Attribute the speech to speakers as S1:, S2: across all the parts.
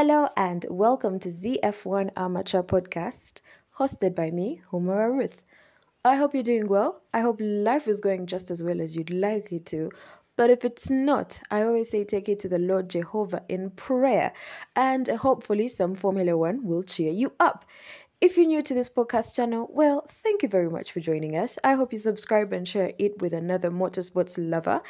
S1: Hello and welcome to ZF1 Amateur Podcast, hosted by me, Humura Ruth. I hope you're doing well. I hope life is going just as well as you'd like it to. But if it's not, I always say take it to the Lord Jehovah in prayer, and hopefully some Formula One will cheer you up. If you're new to this podcast channel, well, thank you very much for joining us. I hope you subscribe and share it with another motorsports lover.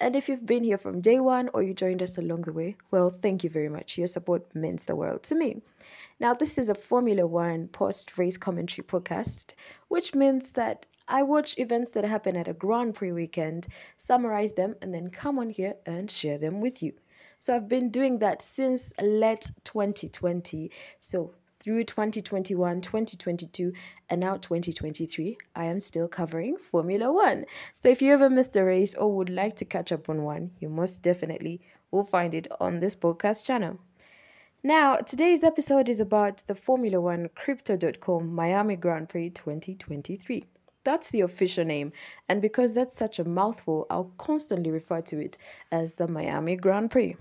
S1: And if you've been here from day one or you joined us along the way, well, thank you very much. Your support means the world to me. Now, this is a Formula One post race commentary podcast, which means that I watch events that happen at a Grand Prix weekend, summarize them, and then come on here and share them with you. So I've been doing that since late 2020. So through 2021, 2022, and now 2023, I am still covering Formula One. So if you ever missed a race or would like to catch up on one, you most definitely will find it on this podcast channel. Now, today's episode is about the Formula One Crypto.com Miami Grand Prix 2023. That's the official name, and because that's such a mouthful, I'll constantly refer to it as the Miami Grand Prix.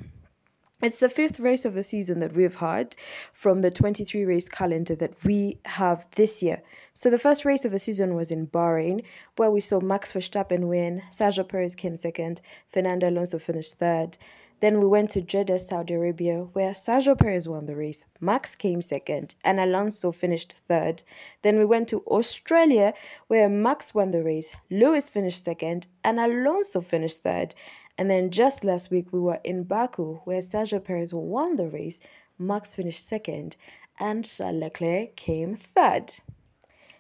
S1: It's the fifth race of the season that we've had from the 23 race calendar that we have this year. So the first race of the season was in Bahrain, where we saw Max Verstappen win, Sergio Perez came second, Fernando Alonso finished third. Then we went to Jeddah, Saudi Arabia, where Sergio Perez won the race, Max came second, and Alonso finished third. Then we went to Australia, where Max won the race, Lewis finished second, and Alonso finished third. And then just last week, we were in Baku, where Sergio Perez won the race, Max finished second, and Charles Leclerc came third.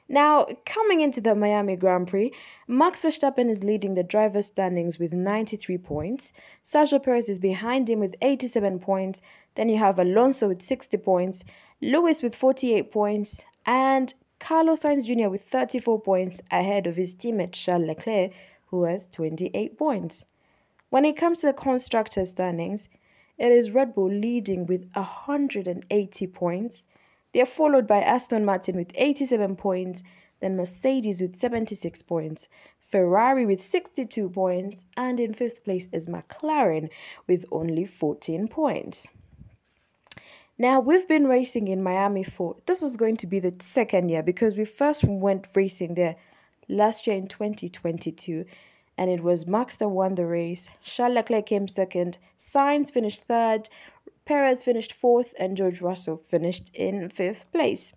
S1: Now, coming into the Miami Grand Prix, Max Verstappen is leading the driver's standings with 93 points. Sergio Perez is behind him with 87 points. Then you have Alonso with 60 points, Lewis with 48 points, and Carlos Sainz Jr. with 34 points ahead of his teammate Charles Leclerc, who has 28 points. When it comes to the constructor standings, it is Red Bull leading with 180 points. They are followed by Aston Martin with 87 points, then Mercedes with 76 points, Ferrari with 62 points, and in fifth place is McLaren with only 14 points. Now, we've been racing in Miami for this is going to be the second year because we first went racing there last year in 2022 and it was Max that won the race. Charles Leclerc came second, Sainz finished third, Perez finished fourth, and George Russell finished in fifth place.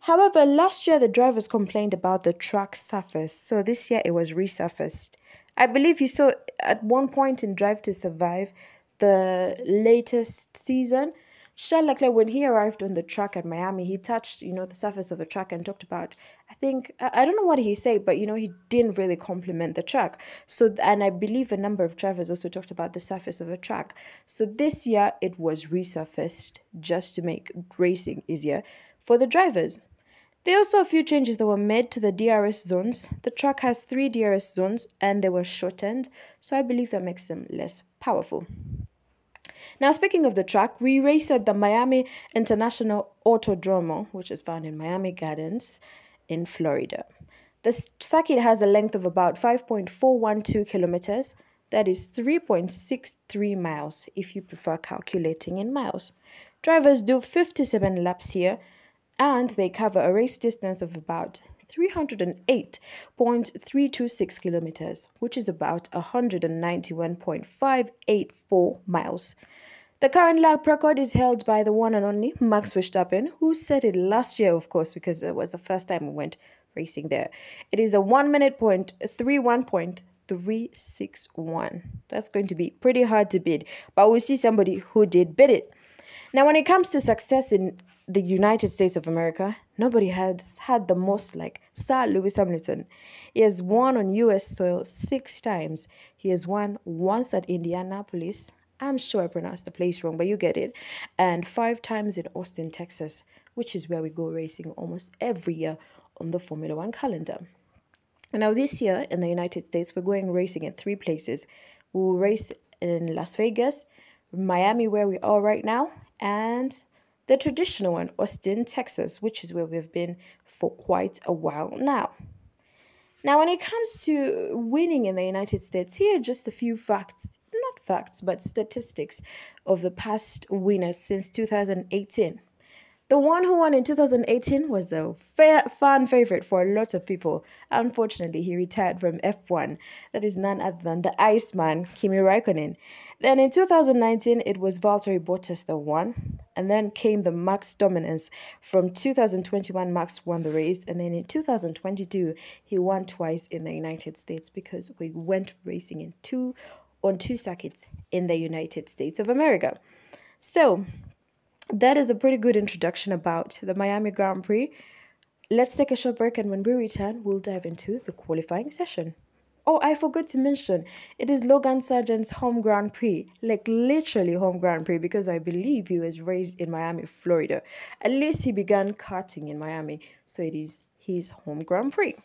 S1: However, last year the drivers complained about the track surface, so this year it was resurfaced. I believe you saw at one point in Drive to Survive, the latest season, Charles Leclerc, when he arrived on the track at Miami, he touched, you know, the surface of the track and talked about, I think, I don't know what he said, but, you know, he didn't really compliment the track. So, and I believe a number of drivers also talked about the surface of the track. So this year it was resurfaced just to make racing easier for the drivers. There are also a few changes that were made to the DRS zones. The track has three DRS zones and they were shortened, so I believe that makes them less powerful. Now, speaking of the track, we race at the Miami International Autodromo, which is found in Miami Gardens in Florida. The circuit has a length of about 5.412 kilometers. That is 3.63 miles if you prefer calculating in miles. Drivers do 57 laps here and they cover a race distance of about 308.326 kilometers, which is about 191.584 miles. The current lap record is held by the one and only Max Verstappen, who set it last year, of course, because it was the first time we went racing there. It is a one minute point three one point three six one. That's going to be pretty hard to beat, but we'll see somebody who did beat it. Now, when it comes to success in the United States of America, nobody has had the most like Sir Lewis Hamilton. He has won on US soil six times. He has won once at Indianapolis I'm sure I pronounced the place wrong, but you get it. And five times in Austin, Texas, which is where we go racing almost every year on the Formula One calendar. Now, this year in the United States, we're going racing in three places. We'll race in Las Vegas, Miami, where we are right now, and the traditional one, Austin, Texas, which is where we've been for quite a while now. Now, when it comes to winning in the United States, here are just a few facts facts, but statistics of the past winners since 2018. The one who won in 2018 was a fa- fan favorite for a lot of people. Unfortunately, he retired from F1. That is none other than the Iceman, Kimi Raikkonen. Then in 2019, it was Valtteri Bottas that won. And then came the Max dominance. From 2021, Max won the race. And then in 2022, he won twice in the United States because we went racing in two on two circuits in the United States of America. So that is a pretty good introduction about the Miami Grand Prix. Let's take a short break, and when we return, we'll dive into the qualifying session. Oh, I forgot to mention, it is Logan Sargent's home Grand Prix, like literally home Grand Prix, because I believe he was raised in Miami, Florida. At least he began karting in Miami, so it is his home Grand Prix.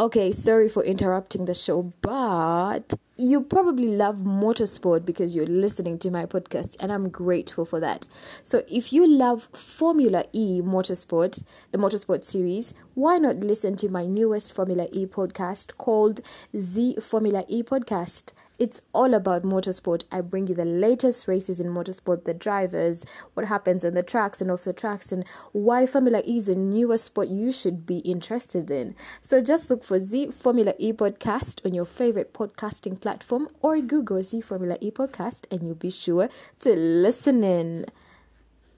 S1: Okay, sorry for interrupting the show, but you probably love motorsport because you're listening to my podcast, and I'm grateful for that. So, if you love Formula E Motorsport, the Motorsport series, why not listen to my newest Formula E podcast called Z Formula E Podcast? It's all about motorsport. I bring you the latest races in motorsport, the drivers, what happens on the tracks and off the tracks, and why Formula E is a newer sport you should be interested in. So just look for Z Formula E podcast on your favorite podcasting platform or Google Z Formula E podcast and you'll be sure to listen in.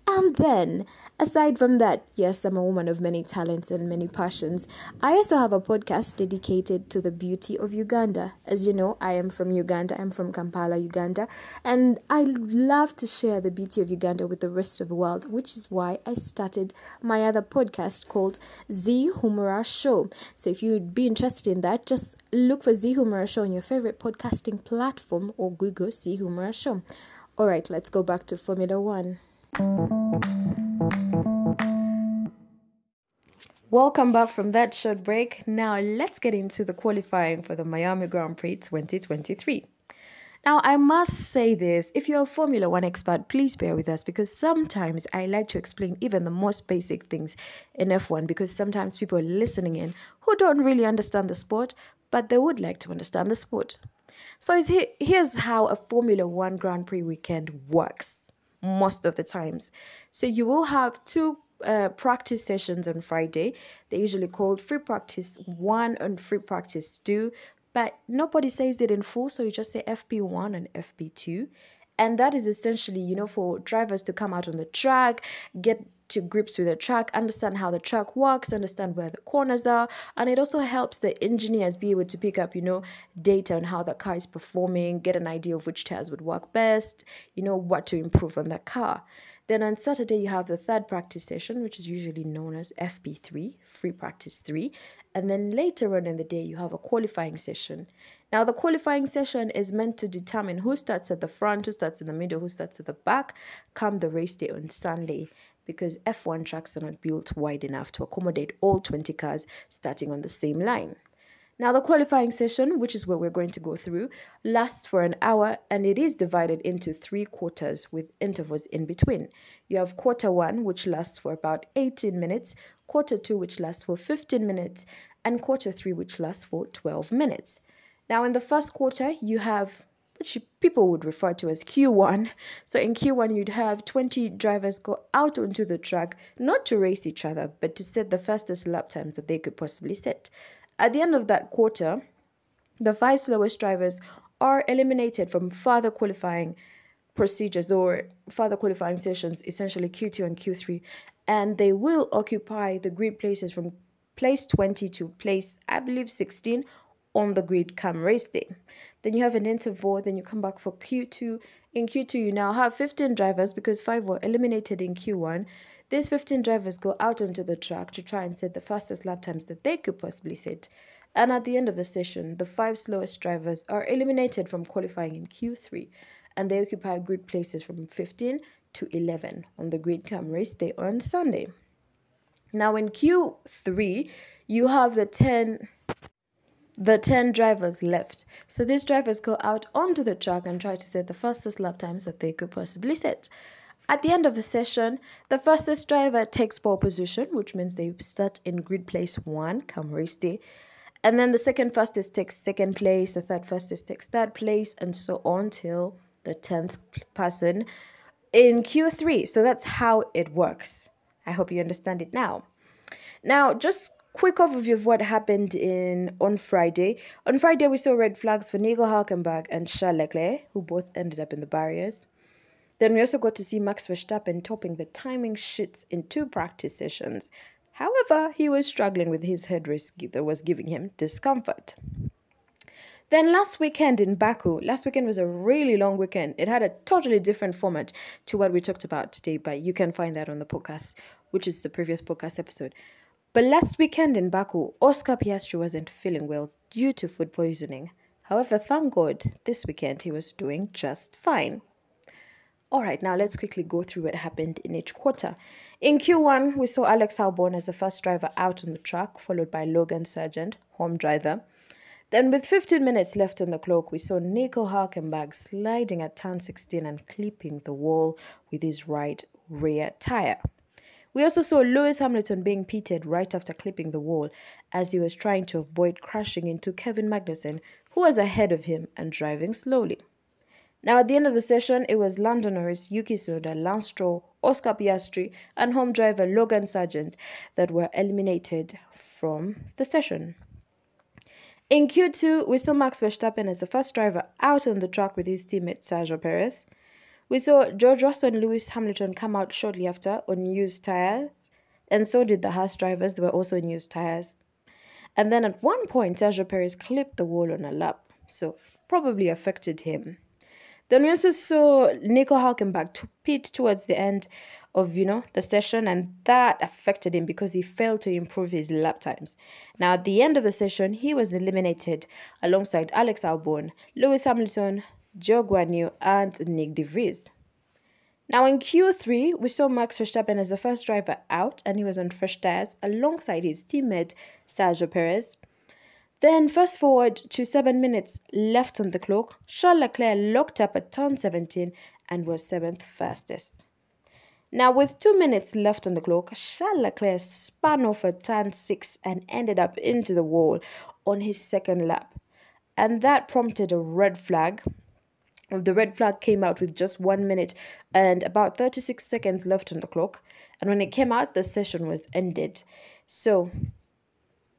S1: And then, aside from that, yes, I'm a woman of many talents and many passions. I also have a podcast dedicated to the beauty of Uganda. As you know, I am from Uganda, I'm from Kampala, Uganda, and I love to share the beauty of Uganda with the rest of the world, which is why I started my other podcast called Z Humura Show. So if you'd be interested in that, just look for Z Humura Show on your favorite podcasting platform or Google Z Humura Show. All right, let's go back to Formula One. Welcome back from that short break. Now let's get into the qualifying for the Miami Grand Prix 2023. Now, I must say this if you're a Formula One expert, please bear with us because sometimes I like to explain even the most basic things in F1 because sometimes people are listening in who don't really understand the sport, but they would like to understand the sport. So, here's how a Formula One Grand Prix weekend works most of the times. So you will have two uh, practice sessions on Friday. They're usually called free practice one and free practice two, but nobody says it in full, so you just say FP1 and FP2. And that is essentially, you know, for drivers to come out on the track, get to grips with the track, understand how the track works, understand where the corners are, and it also helps the engineers be able to pick up, you know, data on how the car is performing, get an idea of which tires would work best, you know, what to improve on the car. Then on Saturday, you have the third practice session, which is usually known as FP3, free practice 3. And then later on in the day, you have a qualifying session. Now, the qualifying session is meant to determine who starts at the front, who starts in the middle, who starts at the back, come the race day on Sunday because F1 tracks are not built wide enough to accommodate all 20 cars starting on the same line. Now, the qualifying session, which is what we're going to go through, lasts for an hour and it is divided into three quarters with intervals in between. You have quarter one, which lasts for about 18 minutes, quarter two, which lasts for 15 minutes, and quarter three, which lasts for 12 minutes. Now, in the first quarter, you have which people would refer to as Q1. So in Q1, you'd have 20 drivers go out onto the track, not to race each other, but to set the fastest lap times that they could possibly set. At the end of that quarter, the five slowest drivers are eliminated from further qualifying procedures or further qualifying sessions, essentially Q2 and Q3, and they will occupy the grid places from place 20 to place, I believe, 16 on the grid come race day. Then you have an interval, then you come back for Q2. In Q2, you now have 15 drivers because five were eliminated in Q1. These 15 drivers go out onto the track to try and set the fastest lap times that they could possibly set. And at the end of the session, the five slowest drivers are eliminated from qualifying in Q3 and they occupy grid places from 15 to 11 on the grid come race day on Sunday. Now in Q3, you have the 10 the 10 drivers left. So these drivers go out onto the track and try to set the fastest lap times that they could possibly set. At the end of the session, the fastest driver takes pole position, which means they start in grid place one come race day. And then the second fastest takes second place, the third fastest takes third place, and so on till the 10th person in Q3. So that's how it works. I hope you understand it now. Now, just quick overview of what happened in on Friday. On Friday, we saw red flags for Nico Hulkenberg and Charles Leclerc, who both ended up in the barriers. Then we also got to see Max Verstappen topping the timing sheets in two practice sessions. However, he was struggling with his headrest that was giving him discomfort. Then last weekend in Baku, last weekend was a really long weekend. It had a totally different format to what we talked about today, but you can find that on the podcast, which is the previous podcast episode. But last weekend in Baku, Oscar Piastri wasn't feeling well due to food poisoning. However, thank God, this weekend he was doing just fine. All right, now let's quickly go through what happened in each quarter. In Q1, we saw Alex Albon as the first driver out on the track, followed by Logan Sargent, home driver. Then, with 15 minutes left on the clock, we saw Nico Hulkenberg sliding at turn 16 and clipping the wall with his right rear tire. We also saw Lewis Hamilton being pitted right after clipping the wall as he was trying to avoid crashing into Kevin Magnussen, who was ahead of him and driving slowly. Now, at the end of the session, it was Lando Norris, Yuki Tsunoda, Lance Stroll, Oscar Piastri, and home driver Logan Sargent that were eliminated from the session. In Q2, we saw Max Verstappen as the first driver out on the track with his teammate Sergio Perez. We saw George Russell and Lewis Hamilton come out shortly after on used tires, and so did the Haas drivers, they were also in used tires. And then at one point, Sergio Perez clipped the wall on a lap, so probably affected him. Then we also saw Nico Hulkenberg to pit towards the end of you know the session and that affected him because he failed to improve his lap times. Now at the end of the session he was eliminated alongside Alex Albon, Lewis Hamilton, Zhou Guanyu, and Nick de Vries. Now in Q3, we saw Max Verstappen as the first driver out and he was on fresh tires alongside his teammate Sergio Perez. Then fast forward to 7 minutes left on the clock, Charles Leclerc locked up at turn 17 and was 7th fastest. Now, with two minutes left on the clock, Charles Leclerc spun off at turn 6 and ended up into the wall on his second lap. And that prompted a red flag the red flag came out with just one minute and about 36 seconds left on the clock. And when it came out, the session was ended. So,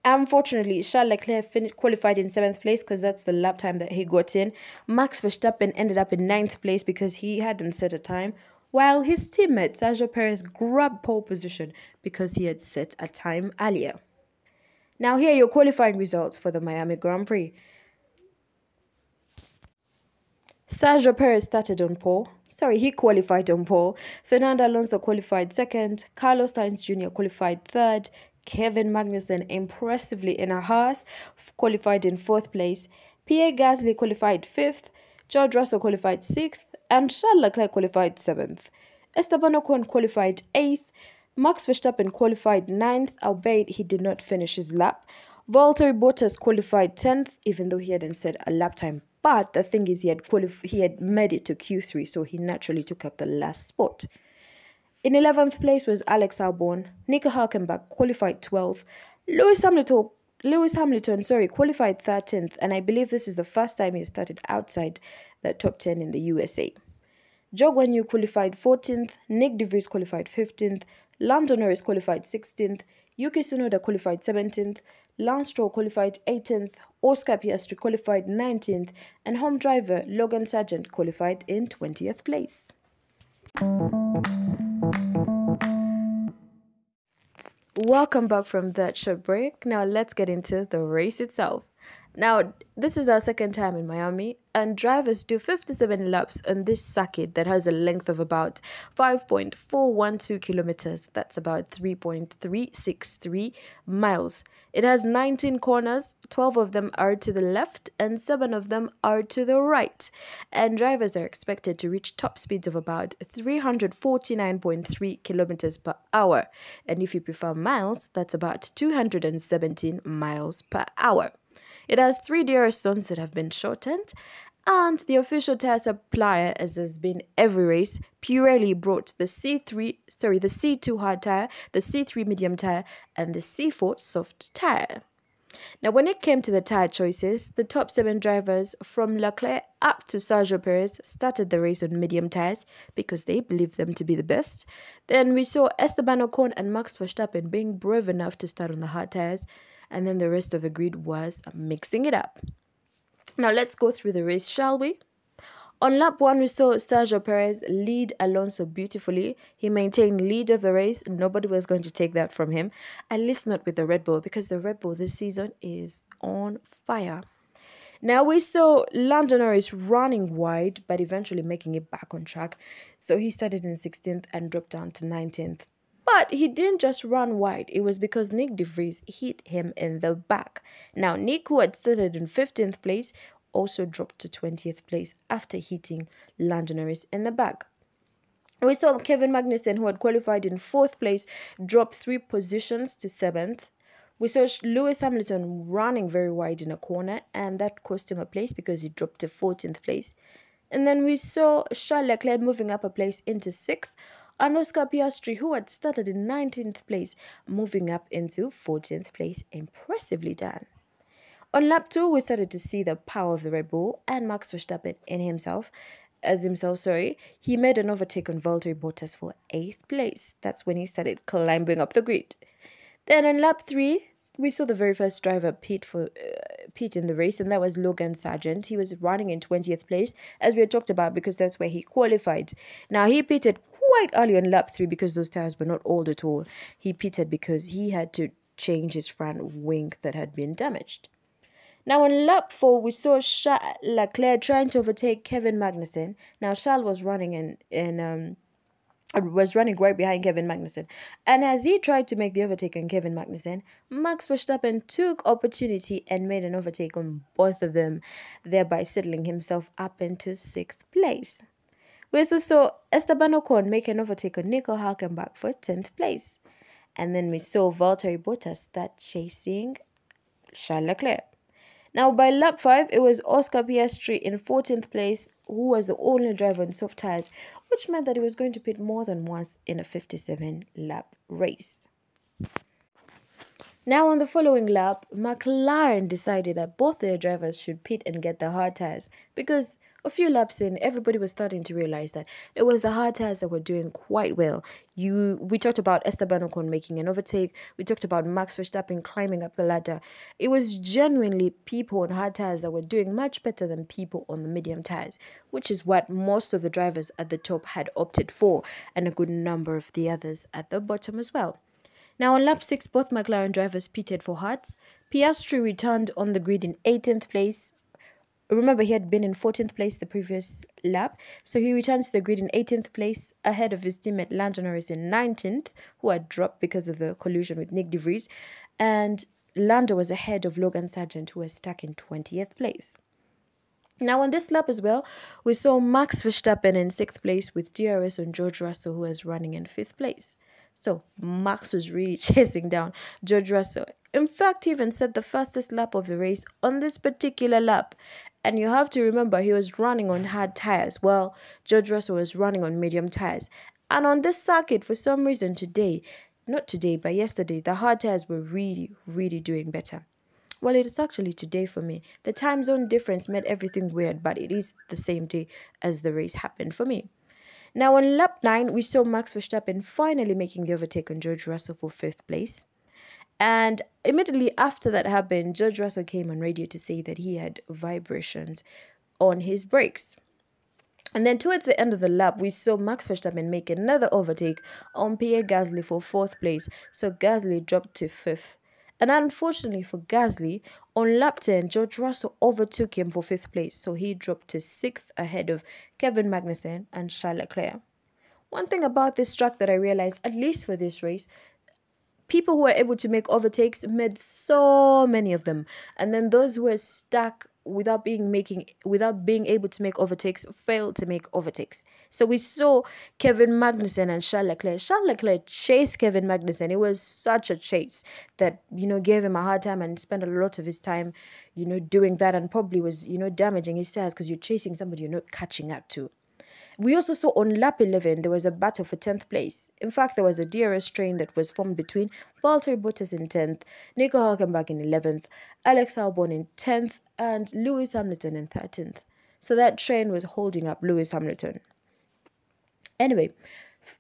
S1: unfortunately, Charles Leclerc finished, qualified in seventh place because that's the lap time that he got in. Max Verstappen ended up in ninth place because he hadn't set a time, while his teammate Sergio Perez grabbed pole position because he had set a time earlier. Now, here are your qualifying results for the Miami Grand Prix. Sergio Perez started on pole. Sorry, he qualified on pole. Fernando Alonso qualified second. Carlos Sainz Jr. qualified third. Kevin Magnussen impressively in a Haas qualified in fourth place. Pierre Gasly qualified fifth. George Russell qualified sixth. And Charles Leclerc qualified seventh. Esteban Ocon qualified eighth. Max Verstappen qualified ninth, albeit he did not finish his lap. Valtteri Bottas qualified 10th, even though he hadn't set a lap time but the thing is, he had qualif- he had made it to Q3, so he naturally took up the last spot. In 11th place was Alex Albon. Nico Hulkenberg qualified 12th. Lewis Hamilton, Lewis Hamilton, sorry, qualified 13th, and I believe this is the first time he started outside the top 10 in the USA. Guanyu qualified 14th, Nick de Vries qualified 15th, Lando Norris qualified 16th, Yuki Tsunoda qualified 17th, Lance qualified 18th, Oscar Piastri qualified 19th, and home driver Logan Sargent qualified in 20th place. Welcome back from that short break. Now let's get into the race itself. Now, this is our second time in Miami, and drivers do 57 laps on this circuit that has a length of about 5.412 kilometers. That's about 3.363 miles. It has 19 corners, 12 of them are to the left, and 7 of them are to the right. And drivers are expected to reach top speeds of about 349.3 kilometers per hour. And if you prefer miles, that's about 217 miles per hour. It has three DRS zones that have been shortened, and the official tire supplier, as has been every race, Pirelli brought the C3, sorry, the C2 hard tire, the C3 medium tire, and the C4 soft tire. Now, when it came to the tire choices, the top seven drivers from Leclerc up to Sergio Perez started the race on medium tires because they believed them to be the best. Then we saw Esteban Ocon and Max Verstappen being brave enough to start on the hard tires, and then the rest of the grid was mixing it up. Now, let's go through the race, shall we? On lap one, we saw Sergio Perez lead Alonso beautifully. He maintained lead of the race. Nobody was going to take that from him, at least not with the Red Bull, because the Red Bull this season is on fire. Now we saw Lando Norris running wide, but eventually making it back on track. So he started in 16th and dropped down to 19th. But he didn't just run wide, it was because Nick de Vries hit him in the back. Now, Nick, who had started in 15th place, also dropped to 20th place after hitting Lando in the back. We saw Kevin Magnussen, who had qualified in fourth place, drop three positions to seventh. We saw Lewis Hamilton running very wide in a corner, and that cost him a place because he dropped to 14th place. And then we saw Charles Leclerc moving up a place into sixth, and Oscar Piastri, who had started in 19th place, moving up into 14th place. Impressively done. On lap two, we started to see the power of the Red Bull and Max Verstappen in himself, as himself, sorry. He made an overtake on Valtteri Bottas for eighth place. That's when he started climbing up the grid. Then on lap three, we saw the very first driver pit for uh, pit in the race, and that was Logan Sargent. He was running in 20th place, as we had talked about, because that's where he qualified. Now he pitted quite early on lap three because those tires were not old at all. He pitted because he had to change his front wing that had been damaged. Now on lap four, we saw Charles Leclerc trying to overtake Kevin Magnussen. Now Charles was running in in um was running right behind Kevin Magnussen. And as he tried to make the overtake on Kevin Magnussen, Max Verstappen took opportunity and made an overtake on both of them, thereby settling himself up into sixth place. We also saw Esteban Ocon make an overtake on Nico Hulkenberg for 10th place. And then we saw Valtteri Bottas start chasing Charles Leclerc. Now, by lap 5, it was Oscar Piastri in 14th place, who was the only driver in soft tyres, which meant that he was going to pit more than once in a 57 lap race. Now, on the following lap, McLaren decided that both their drivers should pit and get the hard tyres because a few laps in, everybody was starting to realize that it was the hard tires that were doing quite well. You, we talked about Esteban Ocon making an overtake. We talked about Max Verstappen climbing up the ladder. It was genuinely people on hard tires that were doing much better than people on the medium tires, which is what most of the drivers at the top had opted for, and a good number of the others at the bottom as well. Now, on lap 6, both McLaren drivers pitted for hards. Piastri returned on the grid in 18th place Remember, he had been in 14th place the previous lap, so he returns to the grid in 18th place ahead of his teammate Lando Norris in 19th, who had dropped because of the collision with Nick de Vries, and Lando was ahead of Logan Sargent, who was stuck in 20th place. Now, on this lap as well, we saw Max Verstappen in sixth place with DRS on George Russell, who was running in fifth place. So Max was really chasing down George Russell. In fact, he even set the fastest lap of the race on this particular lap. And you have to remember he was running on hard tires. Well, George Russell was running on medium tires. And on this circuit, for some reason today, not today, but yesterday, the hard tires were really, really doing better. Well, it is actually today for me. The time zone difference made everything weird, but it is the same day as the race happened for me. Now, on lap 9, we saw Max Verstappen finally making the overtake on George Russell for fifth place. And immediately after that happened, George Russell came on radio to say that he had vibrations on his brakes. And then towards the end of the lap, we saw Max Verstappen make another overtake on Pierre Gasly for fourth place. So Gasly dropped to fifth. And unfortunately for Gasly, on lap 10, George Russell overtook him for fifth place. So he dropped to sixth ahead of Kevin Magnussen and Charles Leclerc. One thing about this track that I realized, at least for this race, people who were able to make overtakes made so many of them. And then those who were stuck without being making without being able to make overtakes failed to make overtakes. So we saw kevin magnussen and charles leclerc. Charles leclerc chased kevin magnussen. It was such a chase that you know gave him a hard time and spent a lot of his time you know doing that and probably was you know damaging his tires because you're chasing somebody you're not catching up to We also saw on lap 11 there was a battle for 10th place. In fact, there was a DRS train that was formed between Valtteri Bottas in 10th, Nico Hulkenberg in 11th, Alex Albon in 10th, and Lewis Hamilton in 13th. So that train was holding up Lewis Hamilton. Anyway,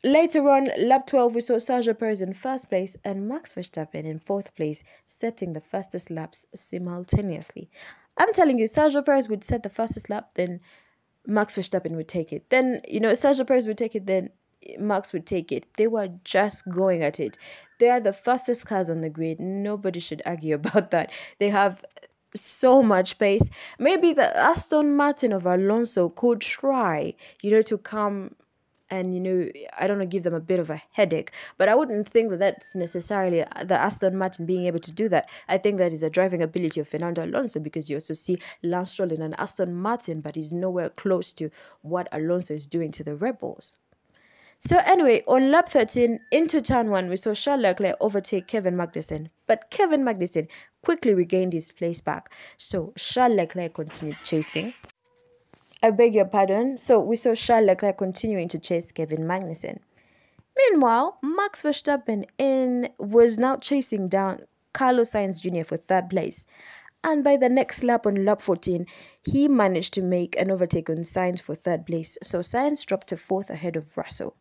S1: later on, lap 12, we saw Sergio Perez in first place and Max Verstappen in fourth place, setting the fastest laps simultaneously. I'm telling you, Sergio Perez would set the fastest lap, then Max Verstappen would take it. Then, you know, Sergio Perez would take it, then Max would take it. They were just going at it. They are the fastest cars on the grid. Nobody should argue about that. They have so much pace. Maybe the Aston Martin of Alonso could try, you know, to come and you know i don't know give them a bit of a headache but i wouldn't think that that's necessarily uh, the aston martin being able to do that i think that is a driving ability of fernando alonso because you also see lance stroll in an aston martin but he's nowhere close to what alonso is doing to the red bulls so anyway, on lap 13, into turn 1, we saw Charles Leclerc overtake Kevin Magnussen. But Kevin Magnussen quickly regained his place back. So Charles Leclerc continued chasing. I beg your pardon. So we saw Charles Leclerc continuing to chase Kevin Magnussen. Meanwhile, Max Verstappen in was now chasing down Carlos Sainz Jr. for third place. And by the next lap on lap 14, he managed to make an overtake on Sainz for third place. So Sainz dropped to fourth ahead of Russell.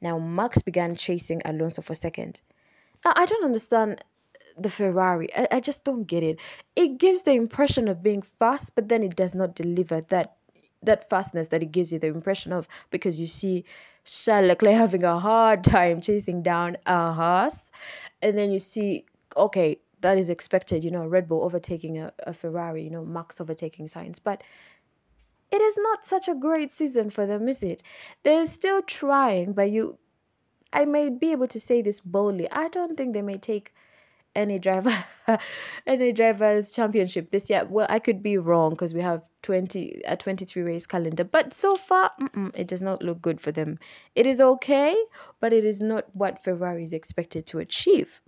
S1: Now Max began chasing Alonso for second. I don't understand the Ferrari. I, I just don't get it. It gives the impression of being fast, but then it does not deliver that that fastness that it gives you the impression of because you see Charles Leclerc having a hard time chasing down a Haas, and then you see okay that is expected, you know, Red Bull overtaking a, a Ferrari, you know, Max overtaking Sainz, but it is not such a great season for them, is it? They're still trying, but you, I may be able to say this boldly. I don't think they may take any driver any drivers championship this year. Well i could be wrong because we have 20 a 23 race calendar but so far it does not look good for them. It is okay but it is not what ferrari is expected to achieve.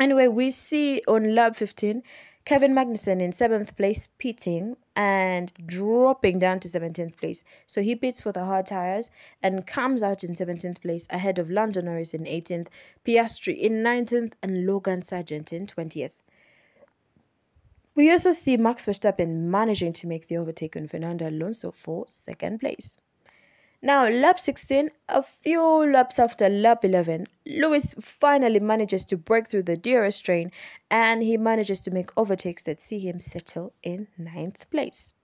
S1: Anyway we see on lap 15 Kevin Magnussen in seventh place, pitting and dropping down to 17th place. So he pits for the hard tires and comes out in 17th place ahead of Lando Norris in 18th, Piastri in 19th, and Logan Sargent in 20th. We also see Max Verstappen managing to make the overtake on Fernando Alonso for second place. Now, lap 16, a few laps after lap 11, Lewis finally manages to break through the DRS train and he manages to make overtakes that see him settle in ninth place.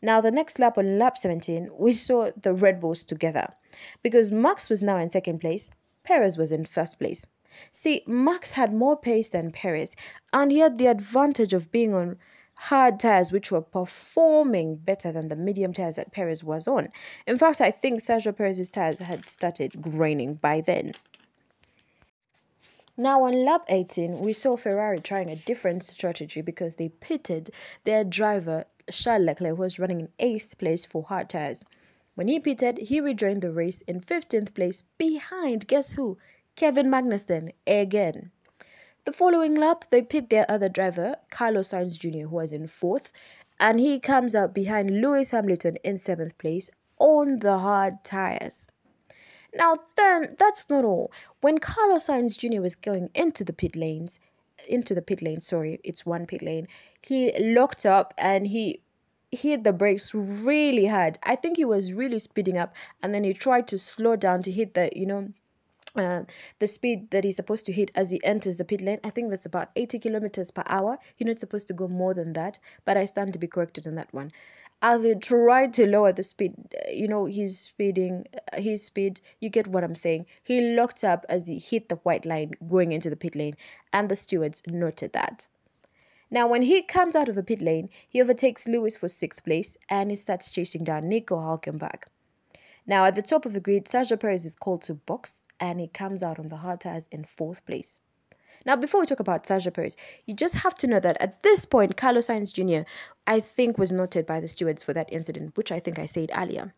S1: Now, the next lap on lap 17, we saw the Red Bulls together because Max was now in second place, Perez was in first place. See, Max had more pace than Perez and he had the advantage of being on hard tires which were performing better than the medium tires that Perez was on. In fact, I think Sergio Perez's tires had started graining by then. Now, on lap 18, we saw Ferrari trying a different strategy because they pitted their driver, Charles Leclerc, who was running in 8th place for hard tires. When he pitted, he rejoined the race in 15th place behind, guess who? Kevin Magnussen again. The following lap, they pit their other driver, Carlos Sainz Jr., who was in fourth, and he comes out behind Lewis Hamilton in seventh place on the hard tires. Now, then, that's not all. When Carlos Sainz Jr. was going into the pit lanes, into the pit lane, sorry, it's one pit lane, he locked up and he hit the brakes really hard. I think he was really speeding up and then he tried to slow down to hit the, you know, uh, the speed that he's supposed to hit as he enters the pit lane. I think that's about 80 kilometers per hour. You're not supposed to go more than that, but I stand to be corrected on that one. As he tried to lower the speed, uh, you know, he's speeding, uh, his speed, you get what I'm saying. He locked up as he hit the white line going into the pit lane, and the stewards noted that. Now, when he comes out of the pit lane, he overtakes Lewis for sixth place and he starts chasing down Nico Hulkenberg. Now, at the top of the grid, Sergio Perez is called to box and he comes out on the hard tires in fourth place. Now, before we talk about Sergio Perez, you just have to know that at this point, Carlos Sainz Jr., I think, was noted by the stewards for that incident, which I think I said earlier.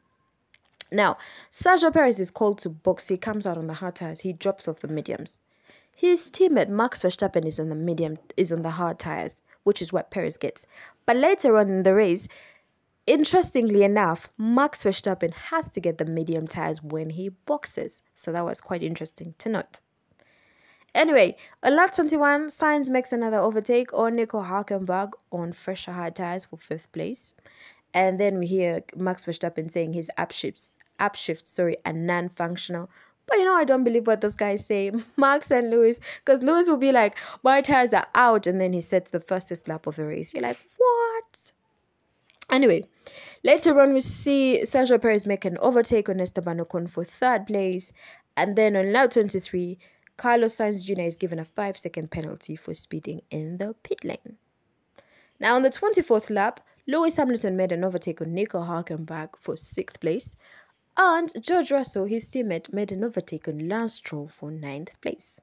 S1: Now, Sergio Perez is called to box. He comes out on the hard tires. He drops off the mediums. His teammate Max Verstappen is on the medium, is on the hard tires, which is what Perez gets. But later on in the race, Interestingly enough, Max Verstappen has to get the medium tires when he boxes. So that was quite interesting to note. Anyway, on lap 21, Sainz makes another overtake on Nico Hulkenberg on fresher hard tires for fifth place. And then we hear Max Verstappen saying his upshifts, shifts, app shifts, sorry, are non-functional. But you know, I don't believe what those guys say, Max and Lewis, because Lewis will be like, my tires are out, and then he sets the fastest lap of the race. You're like? Anyway, later on, we see Sergio Perez make an overtake on Esteban Ocon for third place. And then on lap 23, Carlos Sainz Jr. is given a 5 second penalty for speeding in the pit lane. Now, on the 24th lap, Lewis Hamilton made an overtake on Nico Hulkenberg for 6th place, and George Russell, his teammate, made an overtake on Lance Stroll for 9th place.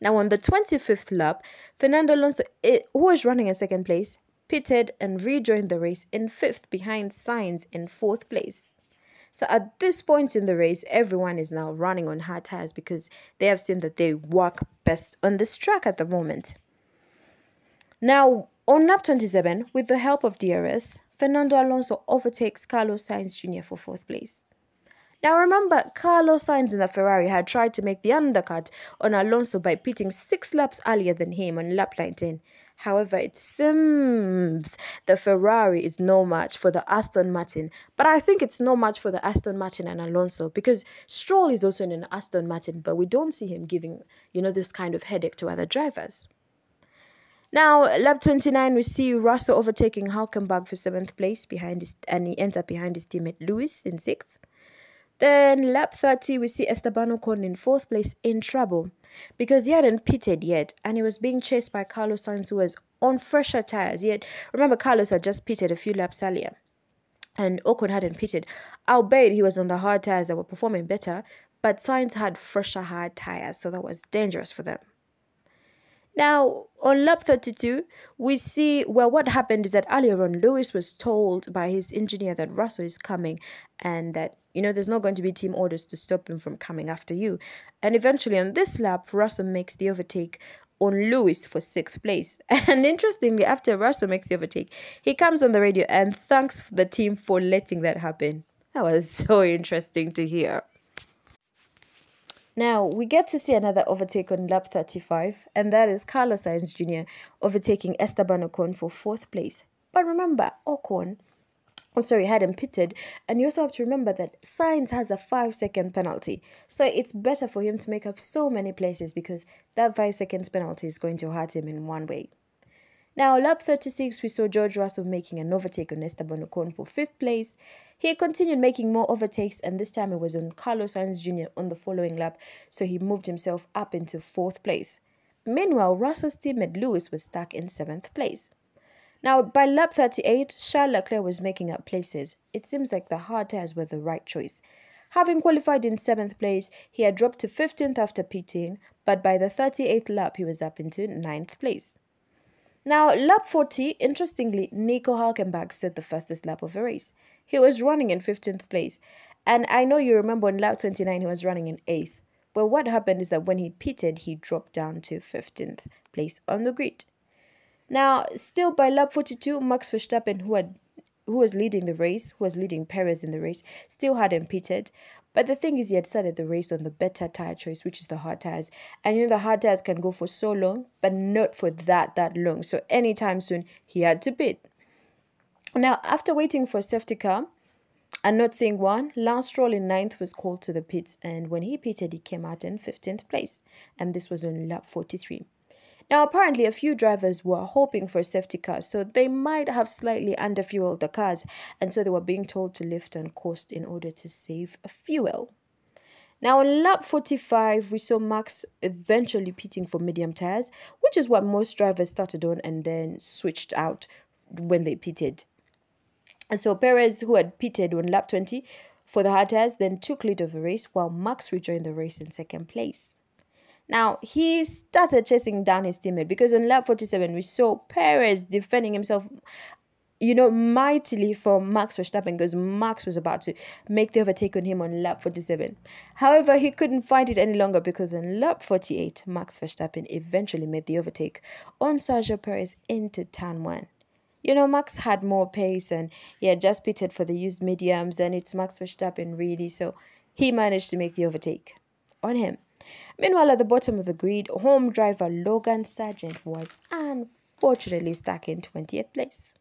S1: Now, on the 25th lap, Fernando Alonso, eh, who was running in second place, pitted and rejoined the race in fifth behind Sainz in fourth place. So at this point in the race, everyone is now running on hard tires because they have seen that they work best on this track at the moment. Now, on lap 27, with the help of DRS, Fernando Alonso overtakes Carlos Sainz Jr. for fourth place. Now remember, Carlos Sainz in the Ferrari had tried to make the undercut on Alonso by pitting six laps earlier than him on lap 19. However, it seems the Ferrari is no match for the Aston Martin, but I think it's no match for the Aston Martin and Alonso because Stroll is also in an Aston Martin, but we don't see him giving, you know, this kind of headache to other drivers. Now, lap 29, we see Russell overtaking Hulkenberg for seventh place behind his, and he ends up behind his teammate Lewis in sixth. Then lap 30, we see Esteban Ocon in fourth place in trouble because he hadn't pitted yet and he was being chased by Carlos Sainz who was on fresher tires. Yet, remember, Carlos had just pitted a few laps earlier and Ocon hadn't pitted, albeit he was on the hard tires that were performing better, but Sainz had fresher hard tires, so that was dangerous for them. Now, on lap 32, we see, well, what happened is that earlier on, Lewis was told by his engineer that Russell is coming and that, you know, there's not going to be team orders to stop him from coming after you. And eventually on this lap, Russell makes the overtake on Lewis for sixth place. And interestingly, after Russell makes the overtake, he comes on the radio and thanks the team for letting that happen. That was so interesting to hear. Now we get to see another overtake on lap 35, and that is Carlos Sainz Jr. overtaking Esteban Ocon for fourth place. But remember, Ocon, oh sorry, hadn't pitted, and you also have to remember that Sainz has a five second penalty, so it's better for him to make up so many places because that five seconds penalty is going to hurt him in one way. Now, lap 36, we saw George Russell making an overtake on Esteban Ocon for fifth place. He continued making more overtakes, and this time it was on Carlos Sainz Jr. on the following lap, so he moved himself up into fourth place. Meanwhile, Russell's teammate Lewis was stuck in seventh place. Now, by lap 38, Charles Leclerc was making up places. It seems like the hard tires were the right choice. Having qualified in seventh place, he had dropped to 15th after pitting, but by the 38th lap, he was up into ninth place. Now, lap 40, interestingly, Nico Hulkenberg set the fastest lap of the race. He was running in 15th place. And I know you remember on lap 29, he was running in 8th. But what happened is that when he pitted, he dropped down to 15th place on the grid. Now, still by lap 42, Max Verstappen, who had who was leading the race, who was leading Perez in the race, still hadn't pitted. But the thing is, he had started the race on the better tire choice, which is the hard tires. And you know, the hard tires can go for so long, but not for that, that long. So anytime soon, he had to pit. Now, after waiting for a safety car and not seeing one, Lance Stroll in ninth was called to the pits. And when he pitted, he came out in 15th place. And this was on lap 43. Now, apparently, a few drivers were hoping for a safety car, so they might have slightly underfueled the cars, and so they were being told to lift on coast in order to save fuel. Now, on lap 45, we saw Max eventually pitting for medium tires, which is what most drivers started on and then switched out when they pitted. And so Perez, who had pitted on lap 20 for the hard tires, then took lead of the race, while Max rejoined the race in second place. Now, he started chasing down his teammate because on lap 47, we saw Perez defending himself, you know, mightily from Max Verstappen because Max was about to make the overtake on him on lap 47. However, he couldn't fight it any longer because on lap 48, Max Verstappen eventually made the overtake on Sergio Perez into turn one. You know, Max had more pace and he had just pitted for the used mediums, and it's Max Verstappen really, so he managed to make the overtake on him. Meanwhile, at the bottom of the grid, home driver Logan Sargent was unfortunately stuck in 20th place.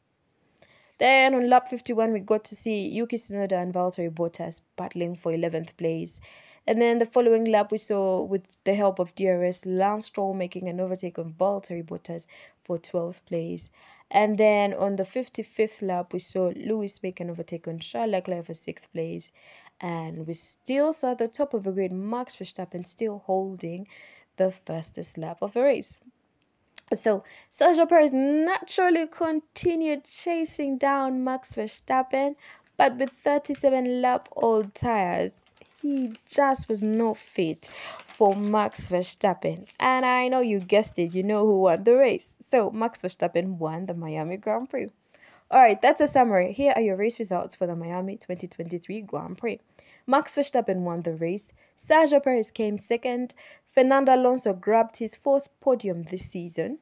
S1: Then on lap 51, we got to see Yuki Tsunoda and Valtteri Bottas battling for 11th place. And then the following lap, we saw, with the help of DRS, Lance Stroll making an overtake on Valtteri Bottas for 12th place. And then on the 55th lap, we saw Lewis make an overtake on Charles Leclerc for 6th place. And we still saw the top of the grid, Max Verstappen still holding the fastest lap of the race. So Sergio Perez naturally continued chasing down Max Verstappen, but with 37 lap old tires, he just was not fit for Max Verstappen. And I know you guessed it, you know who won the race. So Max Verstappen won the Miami Grand Prix. All right, that's a summary. Here are your race results for the Miami 2023 Grand Prix. Max Verstappen won the race. Sergio Perez came second. Fernando Alonso grabbed his fourth podium this season.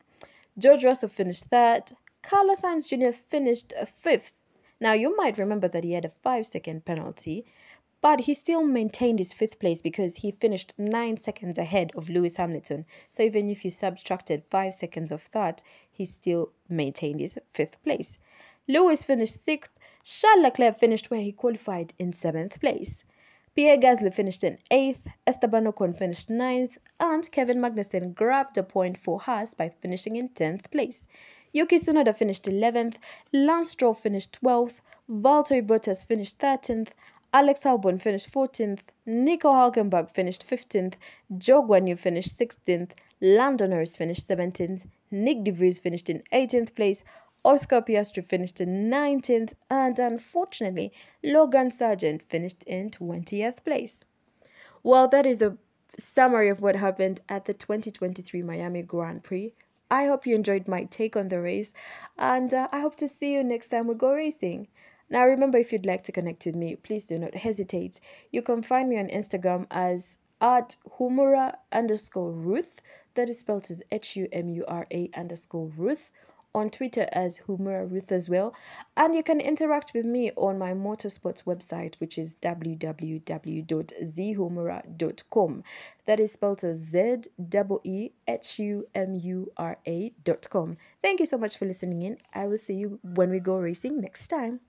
S1: George Russell finished third. Carlos Sainz Jr. finished fifth. Now, you might remember that he had a five second penalty, but he still maintained his fifth place because he finished nine seconds ahead of Lewis Hamilton. So, even if you subtracted five seconds of that, he still maintained his fifth place. Lewis finished sixth. Charles Leclerc finished where he qualified in seventh place. Pierre Gasly finished in 8th, Esteban Ocon finished ninth, and Kevin Magnussen grabbed a point for Haas by finishing in 10th place. Yuki Tsunoda finished 11th, Lance Stroll finished 12th, Valtteri Bottas finished 13th, Alex Albon finished 14th, Nico Hulkenberg finished 15th, Zhou Guanyu finished 16th, Lando Norris finished 17th, Nick de Vries finished in 18th place, Oscar Piastri finished in 19th, and unfortunately, Logan Sargeant finished in 20th place. Well, that is a summary of what happened at the 2023 Miami Grand Prix. I hope you enjoyed my take on the race, and uh, I hope to see you next time we go racing. Now, remember, if you'd like to connect with me, please do not hesitate. You can find me on Instagram as at humura underscore Ruth. That is spelled as H U M U R A underscore Ruth on Twitter as Humura Ruth as well. And you can interact with me on my motorsports website, which is www.zeehumura.com. That is spelled as Z E H U M U R A.com. Thank you so much for listening in. I will see you when we go racing next time.